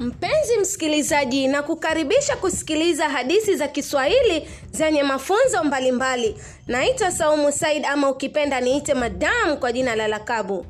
Mpenzi msikilizaji, na kukaribisha kusikiliza hadithi za Kiswahili zenye mafunzo mbalimbali. Naitwa Saumu Said ama ukipenda niite madamu kwa jina la lakabu.